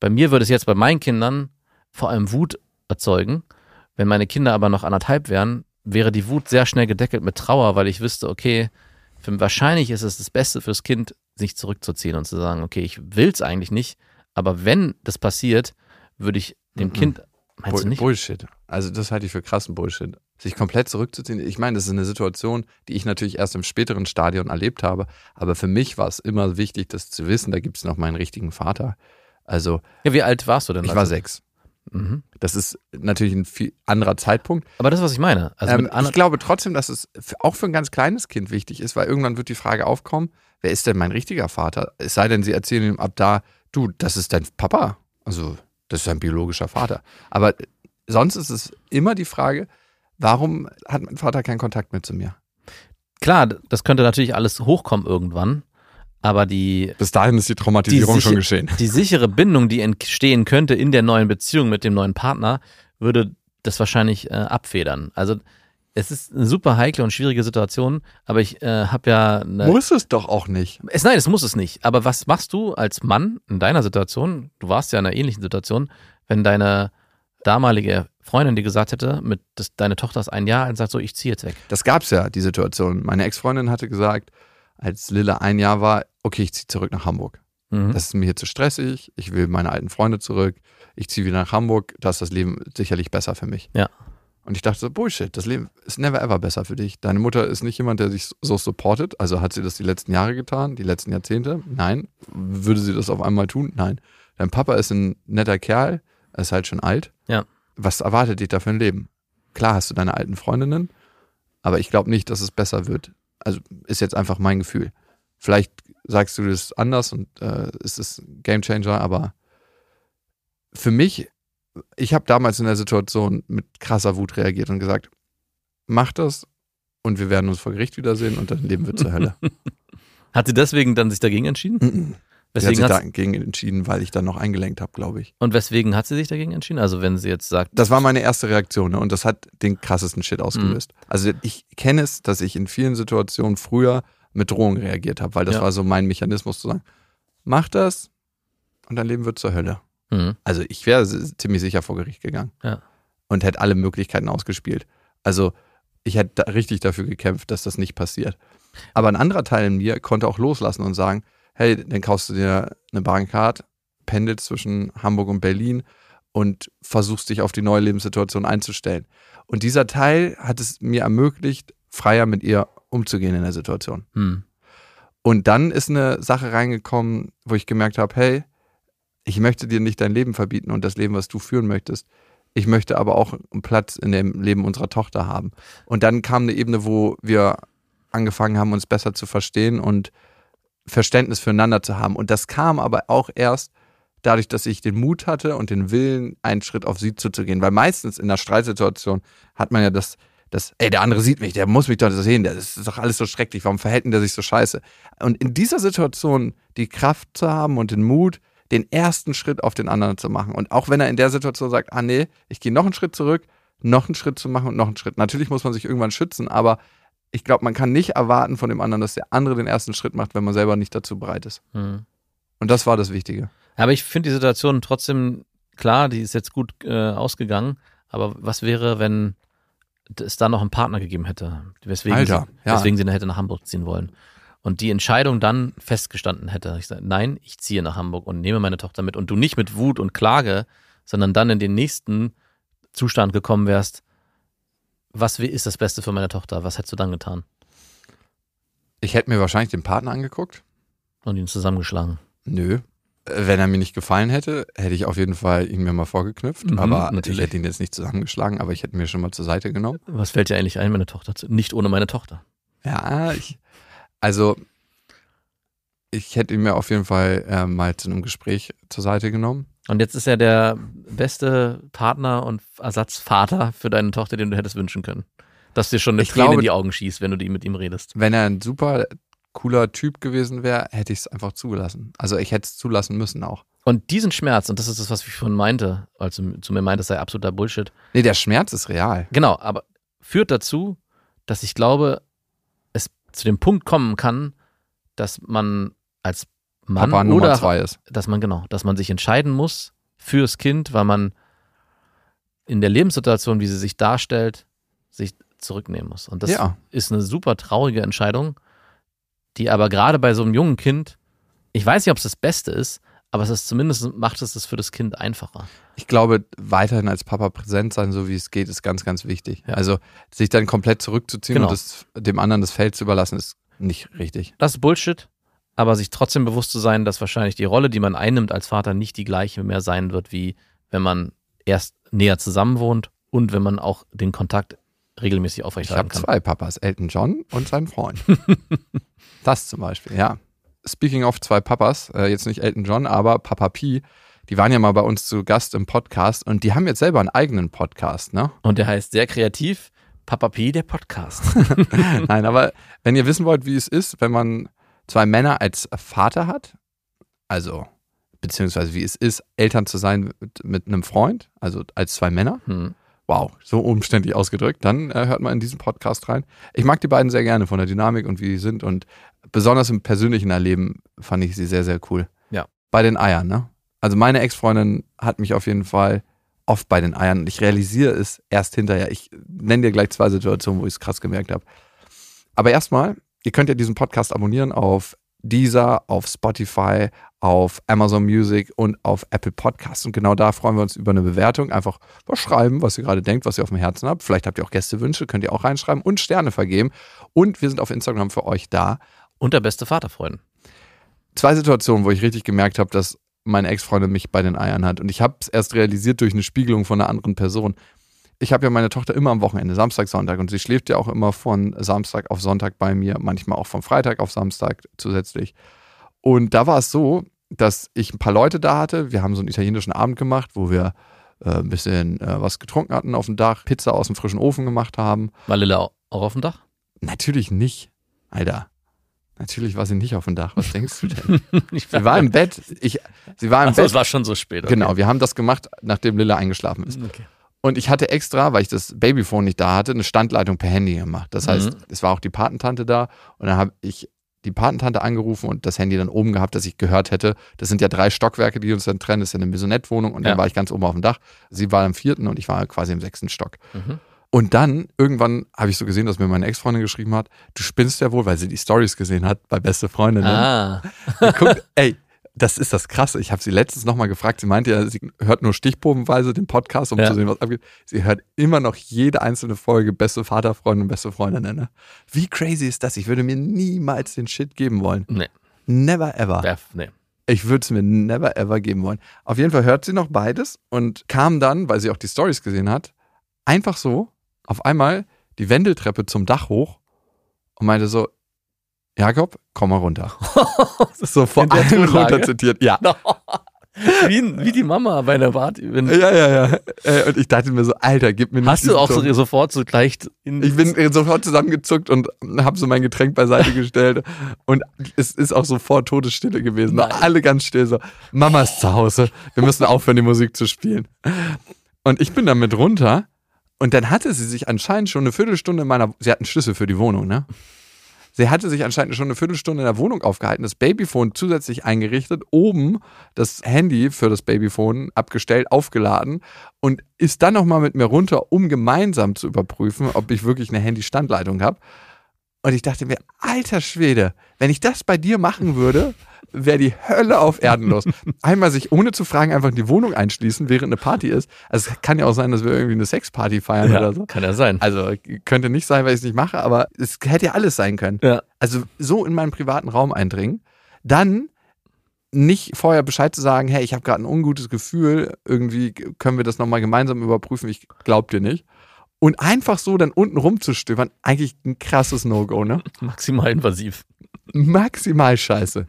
Bei mir würde es jetzt bei meinen Kindern vor allem Wut erzeugen. Wenn meine Kinder aber noch anderthalb wären, wäre die Wut sehr schnell gedeckelt mit Trauer, weil ich wüsste, okay, für, wahrscheinlich ist es das Beste fürs Kind, sich zurückzuziehen und zu sagen, okay, ich will es eigentlich nicht, aber wenn das passiert, würde ich dem Mhm. Kind, meinst Bull du nicht? Bullshit. Also das halte ich für krassen Bullshit. Sich komplett zurückzuziehen. Ich meine, das ist eine Situation, die ich natürlich erst im späteren Stadion erlebt habe. Aber für mich war es immer wichtig, das zu wissen, da gibt es noch meinen richtigen Vater. Also Ja, wie alt warst du denn? ich als war sechs. Mhm. Das ist natürlich ein viel anderer Zeitpunkt. Aber das ist, was ich meine. Also ähm, ich glaube trotzdem, dass es auch für ein ganz kleines Kind wichtig ist, weil irgendwann wird die Frage aufkommen, wer ist denn mein richtiger Vater? Es sei denn, sie erzählen ihm ab da, du, das ist dein Papa. Also, das ist dein biologischer Vater. Aber äh, sonst ist es immer die Frage, warum hat mein Vater keinen Kontakt mehr zu mir? Klar, das könnte natürlich alles hochkommen irgendwann, aber die, Bis dahin ist die Traumatisierung Die schon geschehen. die sichere Bindung, die entstehen könnte in der neuen Beziehung mit dem neuen Partner, würde das wahrscheinlich äh, abfedern. Also es ist eine super heikle und schwierige Situation, aber ich äh, habe ja eine, Muss es doch auch nicht. es, nein, es muss es nicht. Aber was machst du als Mann in deiner Situation? Du warst ja in einer ähnlichen Situation, wenn deine damalige Freundin dir gesagt hätte, mit das, deine Tochter ist ein Jahr und sagt so, ich ziehe jetzt weg. Das gab es ja, die Situation. Meine Ex-Freundin hatte gesagt, als Lille ein Jahr war, okay, ich ziehe zurück nach Hamburg. Mhm. Das ist mir hier zu stressig, ich will meine alten Freunde zurück, ich ziehe wieder nach Hamburg, da ist das Leben sicherlich besser für mich. Ja. Und ich dachte so, Bullshit, das Leben ist never ever besser für dich. Deine Mutter ist nicht jemand, der sich so supportet, also hat sie das die letzten Jahre getan, die letzten Jahrzehnte? Nein. Würde sie das auf einmal tun? Nein. Dein Papa ist ein netter Kerl, er ist halt schon alt. Ja. Was erwartet dich da für ein Leben? Klar hast du deine alten Freundinnen, aber ich glaube nicht, dass es besser wird. Also ist jetzt einfach mein Gefühl. Vielleicht sagst du das anders und äh, es ist ein Gamechanger, aber für mich, ich habe damals in der Situation mit krasser Wut reagiert und gesagt, mach das und wir werden uns vor Gericht wiedersehen und dann leben wir zur Hölle. Hat sie deswegen dann sich dagegen entschieden? Mhm. Sie hat Weswegen sich dagegen entschieden, weil ich dann noch eingelenkt habe, glaube ich. Und weswegen hat sie sich dagegen entschieden? Also wenn sie jetzt sagt, Das war meine erste Reaktion ne? und das hat den krassesten Shit ausgelöst. Mhm. Also ich kenne es, dass ich in vielen Situationen früher mit Drohungen reagiert habe, weil das Ja. war so mein Mechanismus zu sagen, mach das und dein Leben wird zur Hölle. hm, Also ich wäre ziemlich sicher vor Gericht gegangen Ja. und hätte alle Möglichkeiten ausgespielt. Also ich hätte da richtig dafür gekämpft, dass das nicht passiert. Aber ein anderer Teil in mir konnte auch loslassen und sagen, hey, dann kaufst du dir eine Bahncard, pendelst zwischen Hamburg und Berlin und versuchst dich auf die neue Lebenssituation einzustellen. Und dieser Teil hat es mir ermöglicht, freier mit ihr umzugehen in der Situation. hm, Und dann ist eine Sache reingekommen, wo ich gemerkt habe, hey, ich möchte dir nicht dein Leben verbieten und das Leben, was du führen möchtest. Ich möchte aber auch einen Platz in dem Leben unserer Tochter haben. Und dann kam eine Ebene, wo wir angefangen haben, uns besser zu verstehen und Verständnis füreinander zu haben. Und das kam aber auch erst dadurch, dass ich den Mut hatte und den Willen, einen Schritt auf sie zuzugehen. Weil meistens in einer Streitsituation hat man ja das, das, ey, der andere sieht mich, der muss mich doch sehen, das ist doch alles so schrecklich, warum verhält denn der sich so scheiße? Und in dieser Situation die Kraft zu haben und den Mut, den ersten Schritt auf den anderen zu machen. Und auch wenn er in der Situation sagt, ah nee, ich gehe noch einen Schritt zurück, noch einen Schritt zu machen und noch einen Schritt. Natürlich muss man sich irgendwann schützen, aber ich glaube, man kann nicht erwarten von dem anderen, dass der andere den ersten Schritt macht, wenn man selber nicht dazu bereit ist. hm. Und das war das Wichtige. Aber ich finde die Situation trotzdem klar, die ist jetzt gut äh, ausgegangen. Aber was wäre, wenn es da noch einen Partner gegeben hätte, weswegen, Alter, sie, ja. weswegen sie dann hätte nach Hamburg ziehen wollen. Und die Entscheidung dann festgestanden hätte. Ich sage, nein, ich ziehe nach Hamburg und nehme meine Tochter mit. Und du nicht mit Wut und Klage, sondern dann in den nächsten Zustand gekommen wärst, was ist das Beste für meine Tochter? Was hättest du dann getan? Ich hätte mir wahrscheinlich den Partner angeguckt. Und ihn zusammengeschlagen. Nö. Äh, Wenn er mir nicht gefallen hätte, hätte ich auf jeden Fall ihn mir mal vorgeknüpft. Mhm, aber natürlich. ich hätte ihn jetzt nicht zusammengeschlagen, aber ich hätte mir schon mal zur Seite genommen. Was fällt dir eigentlich ein, meine Tochter zu? Nicht ohne meine Tochter. Ja, ich, also ich hätte ihn mir auf jeden Fall äh, mal zu einem Gespräch zur Seite genommen. Und jetzt ist er der beste Partner und Ersatzvater für deine Tochter, den du hättest wünschen können. Dass dir schon eine Ich Träne in glaube- die Augen schießt, wenn du die mit ihm redest. Wenn er ein super cooler Typ gewesen wäre, hätte ich es einfach zugelassen. Also ich hätte es zulassen müssen auch. Und diesen Schmerz, und das ist das, was ich vorhin meinte, als du zu mir meintest, sei absoluter Bullshit. Nee, der Schmerz ist real. Genau, aber führt dazu, dass ich glaube, es zu dem Punkt kommen kann, dass man als Mann Papa Nummer oder zwei ist. dass man genau, dass man sich entscheiden muss fürs Kind, weil man in der Lebenssituation, wie sie sich darstellt, sich zurücknehmen muss. Und das Ja. ist eine super traurige Entscheidung, die aber gerade bei so einem jungen Kind, ich weiß nicht, ob es das Beste ist, aber es ist zumindest macht es das für das Kind einfacher. Ich glaube, weiterhin als Papa präsent sein, so wie es geht, ist ganz, ganz wichtig. Ja. Also sich dann komplett zurückzuziehen Genau. und das, dem anderen das Feld zu überlassen, ist nicht richtig. Das ist Bullshit, aber sich trotzdem bewusst zu sein, dass wahrscheinlich die Rolle, die man einnimmt als Vater, nicht die gleiche mehr sein wird, wie wenn man erst näher zusammen wohnt und wenn man auch den Kontakt regelmäßig Ich aufrechterhalten habe kann. zwei Papas, Elton John und sein Freund. das zum Beispiel, ja. Speaking of zwei Papas, äh, jetzt nicht Elton John, aber Papa Pi, die waren ja mal bei uns zu Gast im Podcast und die haben jetzt selber einen eigenen Podcast, ne? Und der heißt sehr kreativ Papa P, der Podcast. Nein, aber wenn ihr wissen wollt, wie es ist, wenn man zwei Männer als Vater hat, also beziehungsweise wie es ist, Eltern zu sein mit, mit einem Freund, also als zwei Männer, Hm. wow, so umständlich ausgedrückt, dann äh, hört man in diesen Podcast rein. Ich mag die beiden sehr gerne von der Dynamik und wie sie sind und besonders im persönlichen Erleben fand ich sie sehr, sehr cool. Ja. Bei den Eiern, ne? Also meine Ex-Freundin hat mich auf jeden Fall oft bei den Eiern und ich realisiere es erst hinterher. Ich nenne dir gleich zwei Situationen, wo ich es krass gemerkt habe. Aber erstmal, ihr könnt ja diesen Podcast abonnieren auf Deezer, auf Spotify, auf Amazon Music und auf Apple Podcasts. Und genau da freuen wir uns über eine Bewertung. Einfach was schreiben, was ihr gerade denkt, was ihr auf dem Herzen habt. Vielleicht habt ihr auch Gästewünsche, könnt ihr auch reinschreiben und Sterne vergeben. Und wir sind auf Instagram für euch da. Und der beste Vaterfreund. Zwei Situationen, wo ich richtig gemerkt habe, dass meine Ex-Freundin mich bei den Eiern hat. Und ich habe es erst realisiert durch eine Spiegelung von einer anderen Person. Ich habe ja meine Tochter immer am Wochenende, Samstag, Sonntag. Und sie schläft ja auch immer von Samstag auf Sonntag bei mir, manchmal auch von Freitag auf Samstag zusätzlich. Und da war es so, dass ich ein paar Leute da hatte. Wir haben so einen italienischen Abend gemacht, wo wir äh, ein bisschen äh, was getrunken hatten auf dem Dach, Pizza aus dem frischen Ofen gemacht haben. War Lilla auch auf dem Dach? Natürlich nicht, Alter. Natürlich war sie nicht auf dem Dach. Was denkst du denn? Sie war im Bett. Ich, sie war im Achso, Bett. es war schon so spät. okay. Genau, wir haben das gemacht, nachdem Lilla eingeschlafen ist. Okay. Und ich hatte extra, weil ich das Babyphone nicht da hatte, eine Standleitung per Handy gemacht. Das heißt, Mhm. es war auch die Patentante da und dann habe ich die Patentante angerufen und das Handy dann oben gehabt, dass ich gehört hätte. Das sind ja drei Stockwerke, die uns dann trennen. Das ist ja eine Maisonette-Wohnung und dann Ja. war ich ganz oben auf dem Dach. Sie war im vierten und ich war quasi im sechsten Stock. Mhm. Und dann, irgendwann habe ich so gesehen, dass mir meine Ex-Freundin geschrieben hat, du spinnst ja wohl, weil sie die Stories gesehen hat bei Beste Freundinnen. Ah, Guckt, ey, das ist das Krasse. Ich habe sie letztens nochmal gefragt. Sie meinte ja, sie hört nur stichprobenweise den Podcast, um Ja. zu sehen, was abgeht. Sie hört immer noch jede einzelne Folge beste Vaterfreunde und beste Freundinnen. Ne? Wie crazy ist das? Ich würde mir niemals den Shit geben wollen. nee. Never ever. Werf, nee. Ich würde es mir never ever geben wollen. Auf jeden Fall hört sie noch beides und kam dann, weil sie auch die Stories gesehen hat, einfach so auf einmal die Wendeltreppe zum Dach hoch und meinte so, Jakob, komm mal runter. so vor allem runter zitiert. Ja. wie, wie die Mama bei der. Wenn, Ja, ja, ja. Äh, Und ich dachte mir so, Alter, gib mir nicht hast du auch so, sofort so gleich in Ich bin sofort zusammengezuckt und habe so mein Getränk beiseite gestellt. Und es ist auch sofort Todesstille gewesen. Nein. Alle ganz still so, Mama ist zu Hause. Wir müssen aufhören, die Musik zu spielen. Und ich bin damit runter. Und dann hatte sie sich anscheinend schon eine Viertelstunde in meiner, sie hat einen Schlüssel für die Wohnung, ne? Sie hatte sich anscheinend schon eine Viertelstunde in der Wohnung aufgehalten, das Babyphone zusätzlich eingerichtet, oben das Handy für das Babyphone abgestellt, aufgeladen und ist dann nochmal mit mir runter, um gemeinsam zu überprüfen, ob ich wirklich eine Handy-Standleitung habe. Und ich dachte mir, alter Schwede, wenn ich das bei dir machen würde, wäre die Hölle auf Erden los. Einmal sich ohne zu fragen einfach in die Wohnung einschließen, während eine Party ist. Also es kann ja auch sein, dass wir irgendwie eine Sexparty feiern oder so. kann ja sein. Also könnte nicht sein, weil ich es nicht mache, aber es hätte ja alles sein können. Ja. Also so in meinen privaten Raum eindringen, dann nicht vorher Bescheid zu sagen, hey, ich habe gerade ein ungutes Gefühl, irgendwie können wir das nochmal gemeinsam überprüfen, ich glaub dir nicht. Und einfach so dann unten rumzustöbern, eigentlich ein krasses No-Go, ne? Maximal invasiv. Maximal scheiße.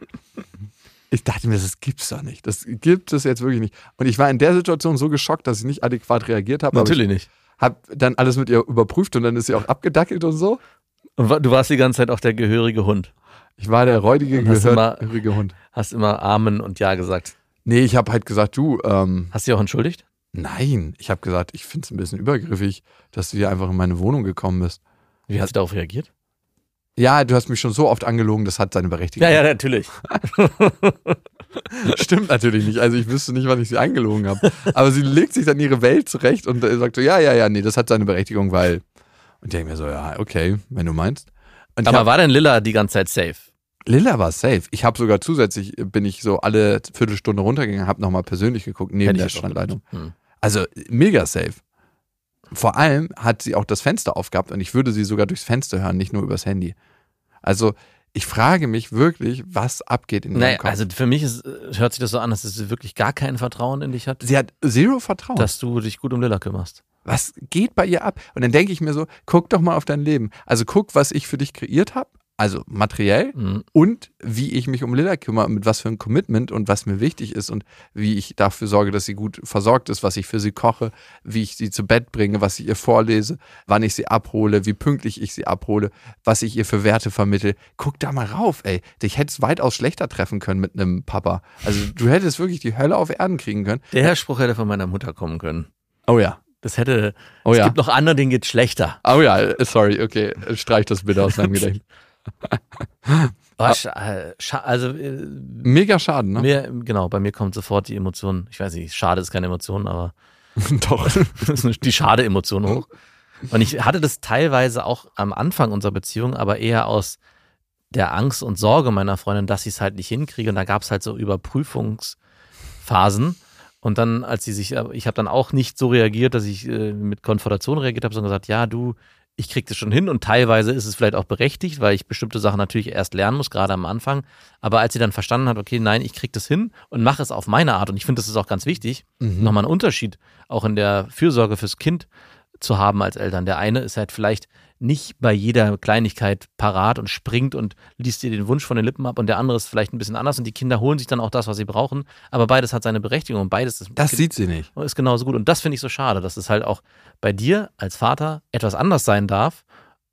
Ich dachte mir, das gibt's doch nicht. Das gibt es jetzt wirklich nicht. Und ich war in der Situation so geschockt, dass ich nicht adäquat reagiert habe. Natürlich nicht. Habe dann alles mit ihr überprüft und dann ist sie auch abgedackelt und so. Und du warst die ganze Zeit auch der gehörige Hund. Ich war der räudige, gehörige Hund. Hast immer Amen und Ja gesagt. Nee, ich habe halt gesagt, du, ähm, Hast du dich auch entschuldigt? Nein. Ich habe gesagt, ich finde es ein bisschen übergriffig, dass du hier einfach in meine Wohnung gekommen bist. Wie hast du darauf reagiert? Ja, du hast mich schon so oft angelogen, das hat seine Berechtigung. natürlich. Stimmt natürlich nicht. Also ich wüsste nicht, wann ich sie eingelogen habe. Aber sie legt sich dann ihre Welt zurecht und äh, sagt so, ja, ja, ja, nee, das hat seine Berechtigung, weil. Und ich denke mir so, ja, okay, wenn du meinst. Und Aber hab, war denn Lilla die ganze Zeit safe? Lilla war safe. Ich habe sogar zusätzlich, bin ich so alle Viertelstunde runtergegangen, habe nochmal persönlich geguckt, neben Hätte der gedacht. Hm. Also mega safe. Vor allem hat sie auch das Fenster aufgehabt und ich würde sie sogar durchs Fenster hören, nicht nur übers Handy. Also ich frage mich wirklich, was abgeht in ihrem Naja, Kopf. also für mich ist, hört sich das so an, dass sie wirklich gar kein Vertrauen in dich hat, sie hat zero Vertrauen. dass du dich gut um Lilla kümmerst. was geht bei ihr ab? Und dann denke ich mir so, guck doch mal auf dein Leben. Also guck, was ich für dich kreiert habe, also materiell Mhm. und wie ich mich um Lilla kümmere, mit was für ein Commitment und was mir wichtig ist und wie ich dafür sorge, dass sie gut versorgt ist, was ich für sie koche, wie ich sie zu Bett bringe, was ich ihr vorlese, wann ich sie abhole, wie pünktlich ich sie abhole, was ich ihr für Werte vermittel. Guck da mal rauf, ey. Dich hättest weitaus schlechter treffen können mit einem Papa. Also du hättest wirklich die Hölle auf Erden kriegen können. Der Spruch hätte von meiner Mutter kommen können. Oh ja. Das hätte, Oh es ja. gibt noch andere, denen geht's schlechter. Oh ja, sorry, okay. Streich das bitte aus deinem Gedächtnis. Äh, scha also äh, Mega Schaden, ne? mir, genau, bei mir kommt sofort die Emotion, ich weiß nicht, schade ist keine Emotion, aber Doch. die schade Emotion hoch. Und ich hatte das teilweise auch am Anfang unserer Beziehung, aber eher aus der Angst und Sorge meiner Freundin, dass ich es halt nicht hinkriege. Und da gab es halt so Überprüfungsphasen. Und dann, als sie sich, ich habe dann auch nicht so reagiert, dass ich äh, mit Konfrontation reagiert habe, sondern gesagt, ja, du, ich krieg das schon hin. Und teilweise ist es vielleicht auch berechtigt, weil ich bestimmte Sachen natürlich erst lernen muss, gerade am Anfang. Aber als sie dann verstanden hat, okay, nein, ich krieg das hin und mache es auf meine Art. Und ich finde, das ist auch ganz wichtig. Mhm. Nochmal ein Unterschied, auch in der Fürsorge fürs Kind zu haben als Eltern. Der eine ist halt vielleicht nicht bei jeder Kleinigkeit parat und springt und liest dir den Wunsch von den Lippen ab und der andere ist vielleicht ein bisschen anders und die Kinder holen sich dann auch das, was sie brauchen. Aber beides hat seine Berechtigung und beides ist, Das sieht sie nicht. ist genauso gut. Und das finde ich so schade, dass es halt auch bei dir als Vater etwas anders sein darf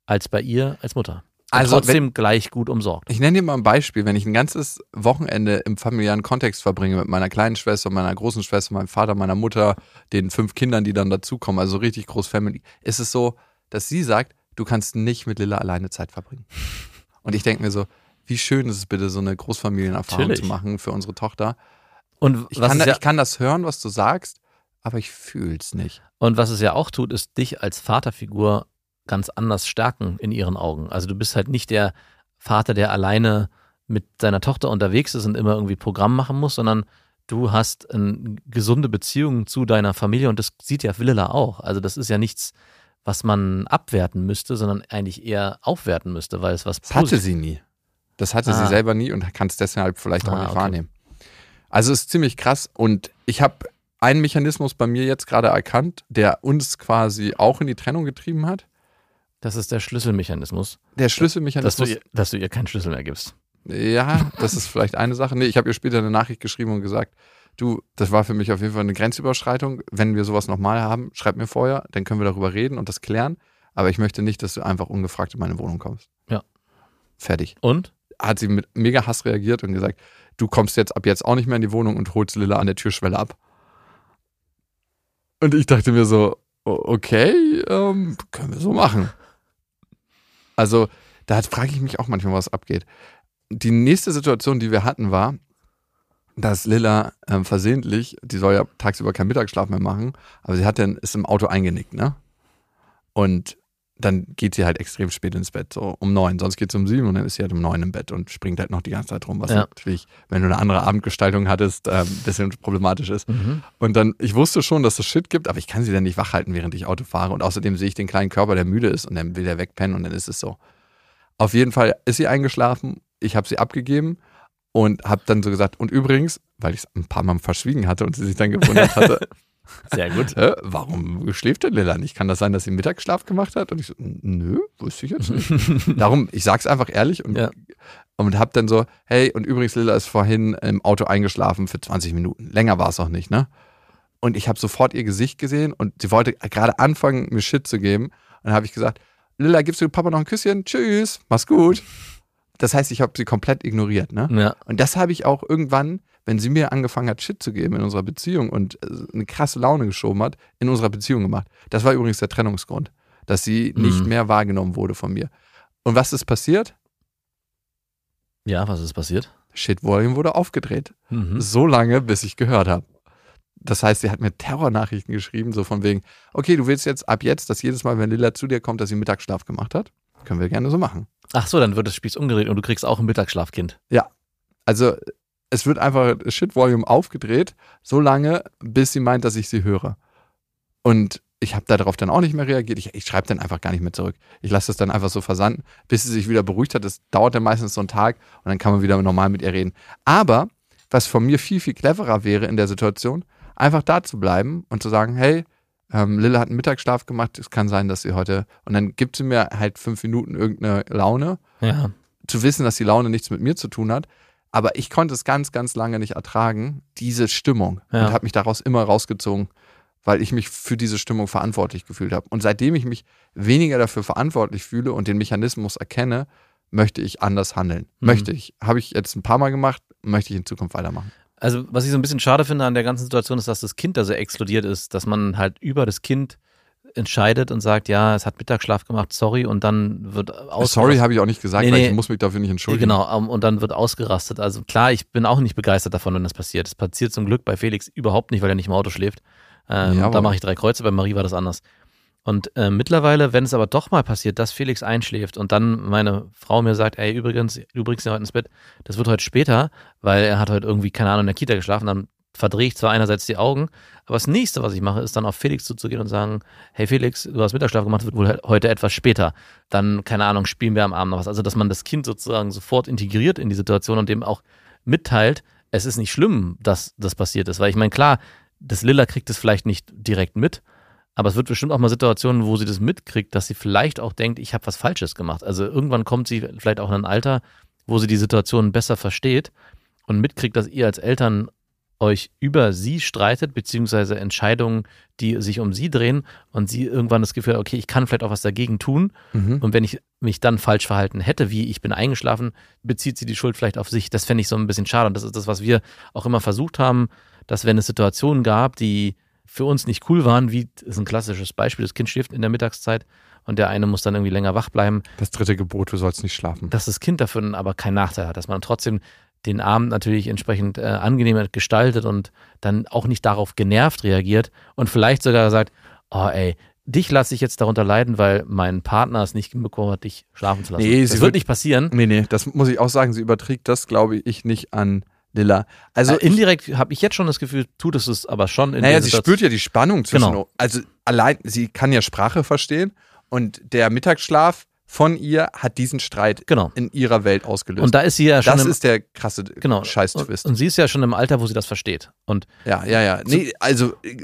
als bei ihr als Mutter. Und Also, trotzdem gleich gut umsorgt. Ich nenne dir mal ein Beispiel. Wenn ich ein ganzes Wochenende im familiären Kontext verbringe mit meiner kleinen Schwester, meiner großen Schwester, meinem Vater, meiner Mutter, den fünf Kindern, die dann dazukommen, also richtig groß Family, ist es so, dass sie sagt, du kannst nicht mit Lilla alleine Zeit verbringen. Und ich denke mir so, wie schön ist es bitte, so eine Großfamilienerfahrung Natürlich. zu machen für unsere Tochter. Und Ich kann, es da, ja, ich kann das hören, was du sagst, aber ich fühl's nicht. und was es ja auch tut, ist dich als Vaterfigur ganz anders stärken in ihren Augen. Also du bist halt nicht der Vater, der alleine mit seiner Tochter unterwegs ist und immer irgendwie Programm machen muss, sondern du hast eine gesunde Beziehung zu deiner Familie und das sieht ja Lilla auch. Also das ist ja nichts, was man abwerten müsste, sondern eigentlich eher aufwerten müsste, weil es was Das hatte sie nie. Das hatte sie Ah. selber nie und kann es deshalb vielleicht auch Ah, nicht okay. wahrnehmen. Also es ist ziemlich krass und ich habe einen Mechanismus bei mir jetzt gerade erkannt, der uns quasi auch in die Trennung getrieben hat. Das ist der Schlüsselmechanismus, Der dass du, Schlüsselmechanismus. ihr, dass du ihr keinen Schlüssel mehr gibst. Ja, das ist vielleicht eine Sache. Nee, ich habe ihr später eine Nachricht geschrieben und gesagt, du, das war für mich auf jeden Fall eine Grenzüberschreitung. Wenn wir sowas nochmal haben, schreib mir vorher, dann können wir darüber reden und das klären. Aber ich möchte nicht, dass du einfach ungefragt in meine Wohnung kommst. Ja. Fertig. Und? Hat sie mit mega Hass reagiert und gesagt, du kommst jetzt ab jetzt auch nicht mehr in die Wohnung und holst Lilla an der Türschwelle ab. Und ich dachte mir so, okay, ähm, können wir so machen. Also Da frage ich mich auch manchmal, was abgeht. Die nächste Situation, die wir hatten, war, dass Lilla ähm, versehentlich, die soll ja tagsüber keinen Mittagsschlaf mehr machen, aber sie hat dann, ist im Auto eingenickt, ne? Und dann geht sie halt extrem spät ins Bett, so um neun. Sonst geht es um sieben und dann ist sie halt um neun im Bett und springt halt noch die ganze Zeit rum, was Ja. natürlich, wenn du eine andere Abendgestaltung hattest, ähm, ein bisschen problematisch ist. Und dann, ich wusste schon, dass es Shit gibt, aber ich kann sie dann nicht wach halten, während ich Auto fahre. Und außerdem sehe ich den kleinen Körper, der müde ist und dann will der wegpennen und dann ist es so. Auf jeden Fall ist sie eingeschlafen, ich habe sie abgegeben und habe dann so gesagt, und übrigens, weil ich es ein paar Mal verschwiegen hatte und sie sich dann gewundert hatte, Sehr gut. Hä, warum schläft denn Lilla nicht? Kann das sein, dass sie Mittagsschlaf gemacht hat? Und ich so, nö, wusste ich jetzt nicht. Darum, ich sag's einfach ehrlich und, Ja. und hab dann so, hey, und übrigens, Lilla ist vorhin im Auto eingeschlafen für 20 Minuten. Länger war es auch nicht, ne? Und ich habe sofort ihr Gesicht gesehen und sie wollte gerade anfangen, mir Shit zu geben. Und dann habe ich gesagt, Lilla, gibst du Papa noch ein Küsschen? Tschüss, mach's gut. Das heißt, ich habe sie komplett ignoriert, ne? Ja. Und das habe ich auch irgendwann, wenn sie mir angefangen hat, Shit zu geben in unserer Beziehung und äh, eine krasse Laune geschoben hat, in unserer Beziehung gemacht. Das war übrigens der Trennungsgrund, dass sie nicht Mhm. mehr wahrgenommen wurde von mir. Und was ist passiert? Ja, was ist passiert? Shit Volume wurde aufgedreht. Mhm. So lange, bis ich gehört habe. Das heißt, sie hat mir Terrornachrichten geschrieben, so von wegen, okay, du willst jetzt ab jetzt, dass jedes Mal, wenn Lilla zu dir kommt, dass sie Mittagsschlaf gemacht hat? Können wir gerne so machen. Ach so, dann wird das Spieß umgedreht und du kriegst auch ein Mittagsschlafkind. Also es wird einfach Shit Volume aufgedreht, so lange, bis sie meint, dass ich sie höre. Und ich habe darauf dann auch nicht mehr reagiert. Ich, ich schreibe dann einfach gar nicht mehr zurück. Ich lasse das dann einfach so versanden, bis sie sich wieder beruhigt hat. Das dauert dann meistens so einen Tag und dann kann man wieder normal mit ihr reden. Aber was von mir viel, viel cleverer wäre in der Situation, einfach da zu bleiben und zu sagen, hey, ähm, Lille hat einen Mittagsschlaf gemacht, es kann sein, dass sie heute, und dann gibt sie mir halt fünf Minuten irgendeine Laune Ja. zu wissen, dass die Laune nichts mit mir zu tun hat. Aber ich konnte es ganz, ganz lange nicht ertragen, diese Stimmung. Ja. Und habe mich daraus immer rausgezogen, weil ich mich für diese Stimmung verantwortlich gefühlt habe. Und seitdem ich mich weniger dafür verantwortlich fühle und den Mechanismus erkenne, möchte ich anders handeln. Mhm. Möchte ich. Habe ich jetzt ein paar Mal gemacht, möchte ich in Zukunft weitermachen. Also, was ich so ein bisschen schade finde an der ganzen Situation ist, dass das Kind da so explodiert ist, dass man halt über das Kind entscheidet und sagt, ja, es hat Mittagsschlaf gemacht, sorry, und dann wird aus Sorry habe ich auch nicht gesagt, Nee, weil nee. ich muss mich dafür nicht entschuldigen. Genau, um, und dann wird ausgerastet. Also klar, ich bin auch nicht begeistert davon, wenn das passiert. Es passiert zum Glück bei Felix überhaupt nicht, weil er nicht im Auto schläft. Ähm, Jawohl. da mache ich drei Kreuze, bei Marie war das anders. Und äh, mittlerweile, wenn es aber doch mal passiert, dass Felix einschläft und dann meine Frau mir sagt, ey, übrigens, du bringst ihn heute ins Bett, das wird heute später, weil er hat heute irgendwie, keine Ahnung, in der Kita geschlafen, dann verdrehe ich zwar einerseits die Augen, aber das nächste, was ich mache, ist dann auf Felix zuzugehen und sagen, hey Felix, du hast Mittagsschlaf gemacht, wird wohl heute etwas später. Dann, keine Ahnung, spielen wir am Abend noch was. Also, dass man das Kind sozusagen sofort integriert in die Situation und dem auch mitteilt, es ist nicht schlimm, dass das passiert ist. Weil ich meine, klar, das Lilla kriegt es vielleicht nicht direkt mit, aber es wird bestimmt auch mal Situationen, wo sie das mitkriegt, dass sie vielleicht auch denkt, ich habe was Falsches gemacht. Also irgendwann kommt sie vielleicht auch in ein Alter, wo sie die Situation besser versteht und mitkriegt, dass ihr als Eltern euch über sie streitet, beziehungsweise Entscheidungen, die sich um sie drehen und sie irgendwann das Gefühl hat, okay, ich kann vielleicht auch was dagegen tun. Mhm. Und wenn ich mich dann falsch verhalten hätte, wie ich bin eingeschlafen, bezieht sie die Schuld vielleicht auf sich. Das fände ich so ein bisschen schade. Und das ist das, was wir auch immer versucht haben, dass wenn es Situationen gab, die für uns nicht cool waren, wie das ist ein klassisches Beispiel, das Kind schläft in der Mittagszeit und der eine muss dann irgendwie länger wach bleiben, Das dritte Gebot, du sollst nicht schlafen. dass das Kind dafür aber keinen Nachteil hat, dass man trotzdem den Abend natürlich entsprechend äh, angenehmer gestaltet und dann auch nicht darauf genervt reagiert und vielleicht sogar sagt, oh ey, dich lasse ich jetzt darunter leiden, weil mein Partner es nicht hinbekommen hat, dich schlafen zu lassen. Nee, das wird- nicht passieren. Nee, nee, das muss ich auch sagen, sie überträgt das, glaube ich, nicht an Lilla. Also Also indirekt habe ich jetzt schon das Gefühl, tut es es aber schon in Naja, sie Situation. spürt ja die Spannung zwischen. Genau. Also allein, sie kann ja Sprache verstehen und der Mittagsschlaf von ihr hat diesen Streit Genau. in ihrer Welt ausgelöst. Und da ist sie ja schon das im, ist der krasse genau, Scheiß-Twist. Und, und sie ist ja schon im Alter, wo sie das versteht. Und Ja, ja, ja. Nee, also äh,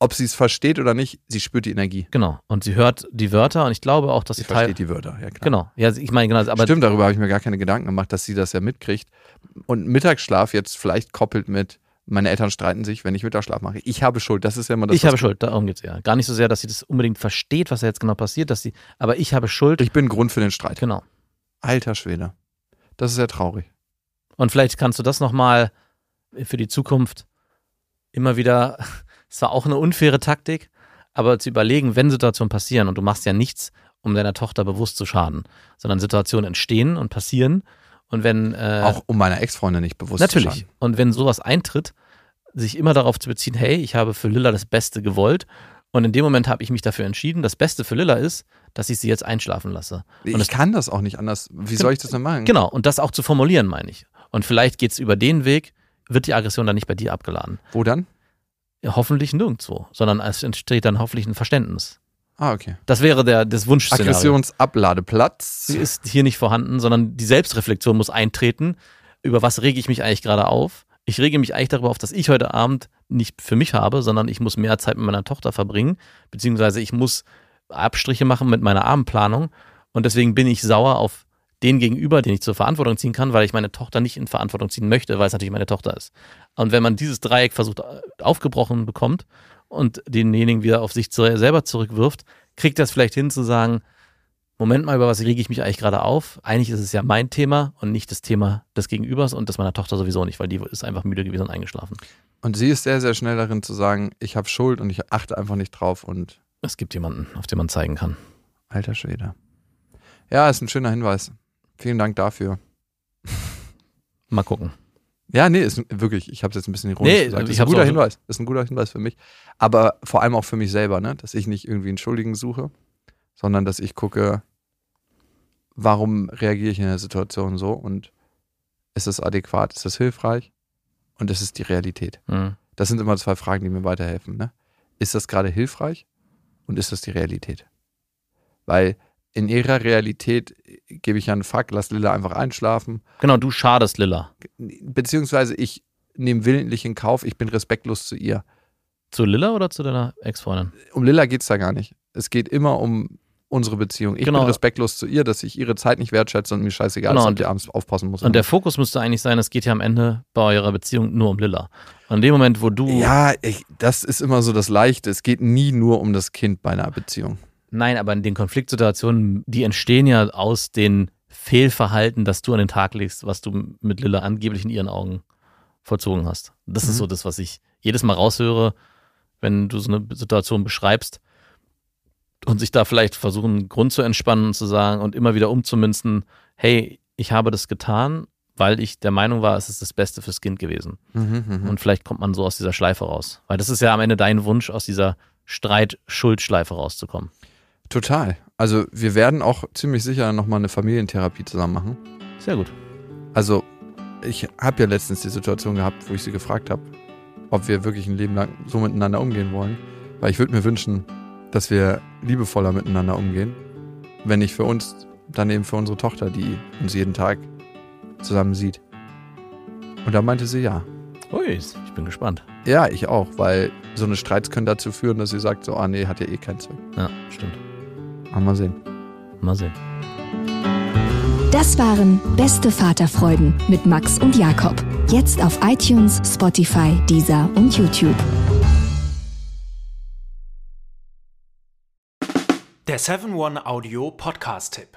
ob sie es versteht oder nicht, sie spürt die Energie. genau, und sie hört die Wörter und ich glaube auch, dass Sie sie versteht die Wörter, ja klar. Genau. Ja, ich meine genau, aber Stimmt, darüber habe ich mir gar keine Gedanken gemacht, dass sie das ja mitkriegt. Und Mittagsschlaf jetzt vielleicht koppelt mit, meine Eltern streiten sich, wenn ich Mittagsschlaf mache. Ich habe Schuld, das ist ja immer das. ich habe Schuld, darum geht es ja. Gar nicht so sehr, dass sie das unbedingt versteht, was da jetzt genau passiert, dass sie, aber ich habe Schuld. Ich bin Grund für den Streit. genau. Alter Schwede. Das ist ja traurig. Und vielleicht kannst du das nochmal für die Zukunft immer wieder, es war auch eine unfaire Taktik, aber zu überlegen, wenn Situationen passieren und du machst ja nichts, um deiner Tochter bewusst zu schaden, sondern Situationen entstehen und passieren. Und wenn äh, Auch um meiner Ex-Freundin nicht bewusst zu Natürlich. schaden. Und wenn sowas eintritt, sich immer darauf zu beziehen, hey, ich habe für Lilla das Beste gewollt und in dem Moment habe ich mich dafür entschieden, das Beste für Lilla ist, dass ich sie jetzt einschlafen lasse. Und Ich es, kann das auch nicht anders. Wie soll ich das denn machen? genau, und das auch zu formulieren, meine ich. Und vielleicht geht es über den Weg, wird die Aggression dann nicht bei dir abgeladen. Wo dann? Ja, hoffentlich nirgendwo, sondern es entsteht dann hoffentlich ein Verständnis. Ah, okay. Das wäre der, das Wunschszenario. Aggressionsabladeplatz. Sie ist hier nicht vorhanden, sondern die Selbstreflexion muss eintreten. Über was rege ich mich eigentlich gerade auf? Ich rege mich eigentlich darüber auf, dass ich heute Abend nicht für mich habe, sondern ich muss mehr Zeit mit meiner Tochter verbringen, beziehungsweise ich muss Abstriche machen mit meiner Abendplanung und deswegen bin ich sauer auf den Gegenüber, den ich zur Verantwortung ziehen kann, weil ich meine Tochter nicht in Verantwortung ziehen möchte, weil es natürlich meine Tochter ist. Und wenn man dieses Dreieck versucht äh, aufgebrochen bekommt und denjenigen wieder auf sich zu, selber zurückwirft, kriegt das vielleicht hin zu sagen, Moment mal, über was rege ich mich eigentlich gerade auf? Eigentlich ist es ja mein Thema und nicht das Thema des Gegenübers und das meiner Tochter sowieso nicht, weil die ist einfach müde gewesen und eingeschlafen. Und sie ist sehr, sehr schnell darin zu sagen, ich habe Schuld und ich achte einfach nicht drauf und Es gibt jemanden, auf den man zeigen kann. alter Schwede. Ja, ist ein schöner Hinweis. Vielen Dank dafür. Mal gucken. Ja, nee, ist wirklich, ich habe es jetzt ein bisschen ironisch Nee, gesagt. ich Ist ein guter Hinweis. Ist ein guter Hinweis für mich. Aber vor allem auch für mich selber, ne? Dass ich nicht irgendwie einen Schuldigen suche, sondern dass ich gucke, warum reagiere ich in der Situation so und ist es adäquat, ist es hilfreich und ist es die Realität? Hm. Das sind immer zwei Fragen, die mir weiterhelfen. Ne? Ist das gerade hilfreich und ist das die Realität? Weil in ihrer Realität gebe ich ja einen Fuck, lass Lilla einfach einschlafen, Genau, du schadest Lilla. beziehungsweise ich nehme willentlich in Kauf, ich bin respektlos zu ihr. Zu Lilla oder zu deiner Ex-Freundin? Um Lilla geht es da gar nicht. Es geht immer um unsere Beziehung. Ich Genau. bin respektlos zu ihr, dass ich ihre Zeit nicht wertschätze und mir scheißegal Genau, ist, ob und- die abends aufpassen muss. Und der Fokus müsste eigentlich sein, es geht ja am Ende bei eurer Beziehung nur um Lilla. Und in dem Moment, wo du. ja, ich, das ist immer so das Leichte. Es geht nie nur um das Kind bei einer Beziehung. Nein, aber in den Konfliktsituationen, die entstehen ja aus den Fehlverhalten, das du an den Tag legst, was du mit Lilla angeblich in ihren Augen vollzogen hast. Das ist Mhm. so das, was ich jedes Mal raushöre, wenn du so eine Situation beschreibst und sich da vielleicht versuchen, einen Grund zu entspannen und zu sagen und immer wieder umzumünzen, hey, ich habe das getan, weil ich der Meinung war, es ist das Beste fürs Kind gewesen. Mhm, mhm. Und vielleicht kommt man so aus dieser Schleife raus. Weil das ist ja am Ende dein Wunsch, aus dieser Streit-Schuld-Schleife rauszukommen. Total. Also wir werden auch ziemlich sicher nochmal eine Familientherapie zusammen machen. Sehr gut. Also ich habe ja letztens die Situation gehabt, wo ich sie gefragt habe, ob wir wirklich ein Leben lang so miteinander umgehen wollen. Weil ich würde mir wünschen, dass wir liebevoller miteinander umgehen. Wenn nicht für uns, dann eben für unsere Tochter, die uns jeden Tag zusammen sieht. Und da meinte sie ja. Ui, ich bin gespannt. Ja, ich auch, weil so eine Streits können dazu führen, dass sie sagt so, ah nee, hat ja eh keinen Zweck. Ja, stimmt. Aber mal sehen. Mal sehen. Das waren Beste Vaterfreuden mit Max und Jakob. Jetzt auf iTunes, Spotify, Deezer und YouTube. Der 7-One-Audio-Podcast-Tipp.